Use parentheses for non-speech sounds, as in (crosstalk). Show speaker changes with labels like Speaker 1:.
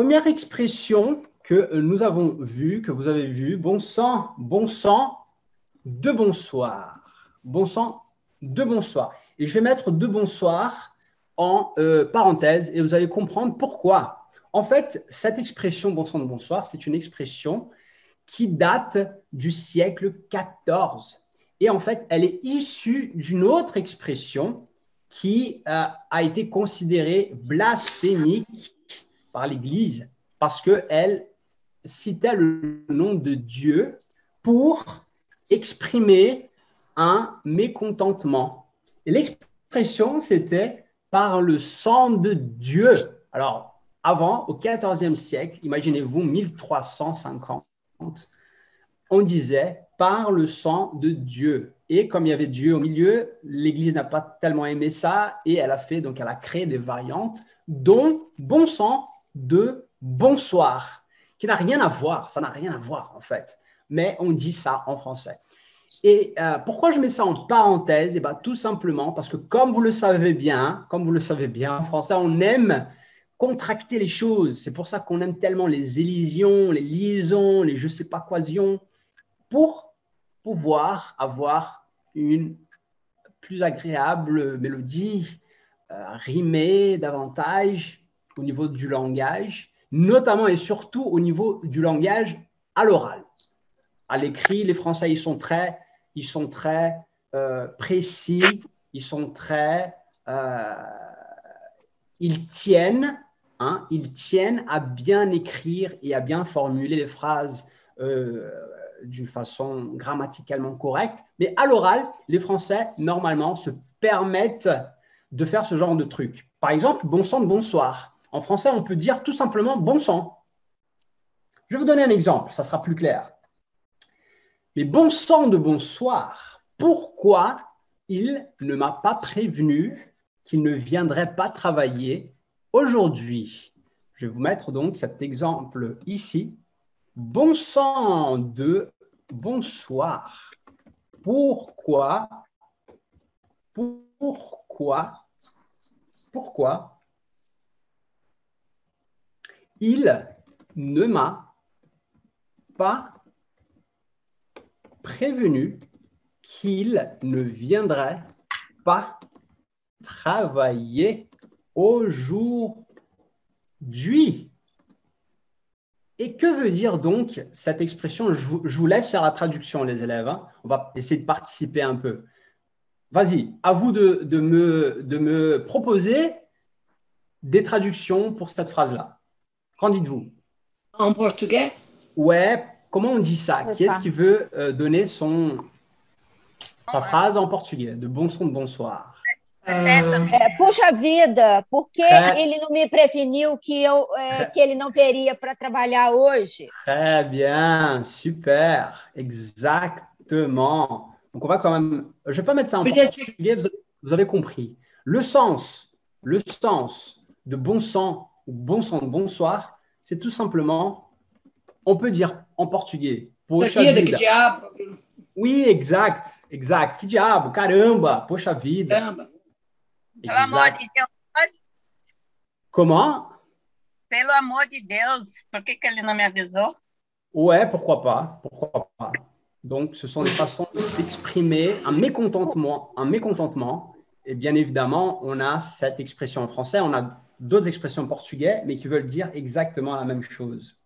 Speaker 1: Première expression que nous avons vue, que vous avez vue, bon sang, bon sang, de bonsoir. Bon sang, de bonsoir. Et je vais mettre de bonsoir en euh, parenthèse et vous allez comprendre pourquoi. En fait, cette expression bon sang de bonsoir, c'est une expression qui date du siècle XIV. Et en fait, elle est issue d'une autre expression qui euh, a été considérée blasphémique par l'Église parce qu'elle citait le nom de Dieu pour exprimer un mécontentement. Et l'expression, c'était par le sang de Dieu. Alors, avant, au XIVe siècle, imaginez-vous, 1350, on disait par le sang de Dieu. Et comme il y avait Dieu au milieu, l'Église n'a pas tellement aimé ça et elle a fait, donc elle a créé des variantes, dont bon sang de bonsoir, qui n'a rien à voir, ça n'a rien à voir en fait, mais on dit ça en français. Et euh, pourquoi je mets ça en parenthèse? Eh bien, tout simplement parce que comme vous le savez bien, comme vous le savez bien, en français, on aime contracter les choses. C'est pour ça qu'on aime tellement les élisions, les liaisons, les je sais pas quoi pour pouvoir avoir une plus agréable mélodie, euh, rimer davantage au niveau du langage, notamment et surtout au niveau du langage à l'oral. À l'écrit, les Français, ils sont très, ils sont très euh, précis, ils sont très... Euh, ils tiennent, hein, ils tiennent à bien écrire et à bien formuler les phrases euh, d'une façon grammaticalement correcte. Mais à l'oral, les Français, normalement, se permettent de faire ce genre de truc. Par exemple, bon sang bonsoir. En français, on peut dire tout simplement bon sang. Je vais vous donner un exemple, ça sera plus clair. Mais bon sang de bonsoir, pourquoi il ne m'a pas prévenu qu'il ne viendrait pas travailler aujourd'hui? Je vais vous mettre donc cet exemple ici. Bon sang de bonsoir. Pourquoi Pourquoi Pourquoi il ne m'a pas prévenu qu'il ne viendrait pas travailler aujourd'hui. Et que veut dire donc cette expression? Je vous, laisse faire la traduction, les élèves. Hein. On va essayer de participer un peu. Vas-y, à vous de, me, de me proposer des traductions pour cette phrase-là. Qu'en dites-vous?
Speaker 2: En portugais?
Speaker 1: Ouais, comment on dit ça? Qui est-ce qui veut euh, donner son, sa phrase en portugais? De bon son de bonsoir.
Speaker 3: É, é, puxa vida, por que é. ele não me preveniu que, eu, é, que ele não veria para trabalhar hoje?
Speaker 1: Très bien, super, exactement. Donc on va quand même, je vais pas mettre ça en portugais, vous avez, vous avez compris. Le sens, le sens de bon sang bon sang bonsoir, c'est tout simplement, on peut dire en portugais, poxa vida. Oui, exact, exact. Que diabo, caramba, poxa vida. Caramba.
Speaker 4: Pelo amor de Deus.
Speaker 1: Comment?
Speaker 4: Pelo amor de Deus, por que, que ele não me avisou?
Speaker 1: Ouais, pourquoi pas, pourquoi pas. Donc, ce sont des (laughs) façons d'exprimer un mécontentement, un mécontentement. Et bien évidemment, on a cette expression en français, on a d'autres expressions portugais, mais qui veulent dire exactement la même chose.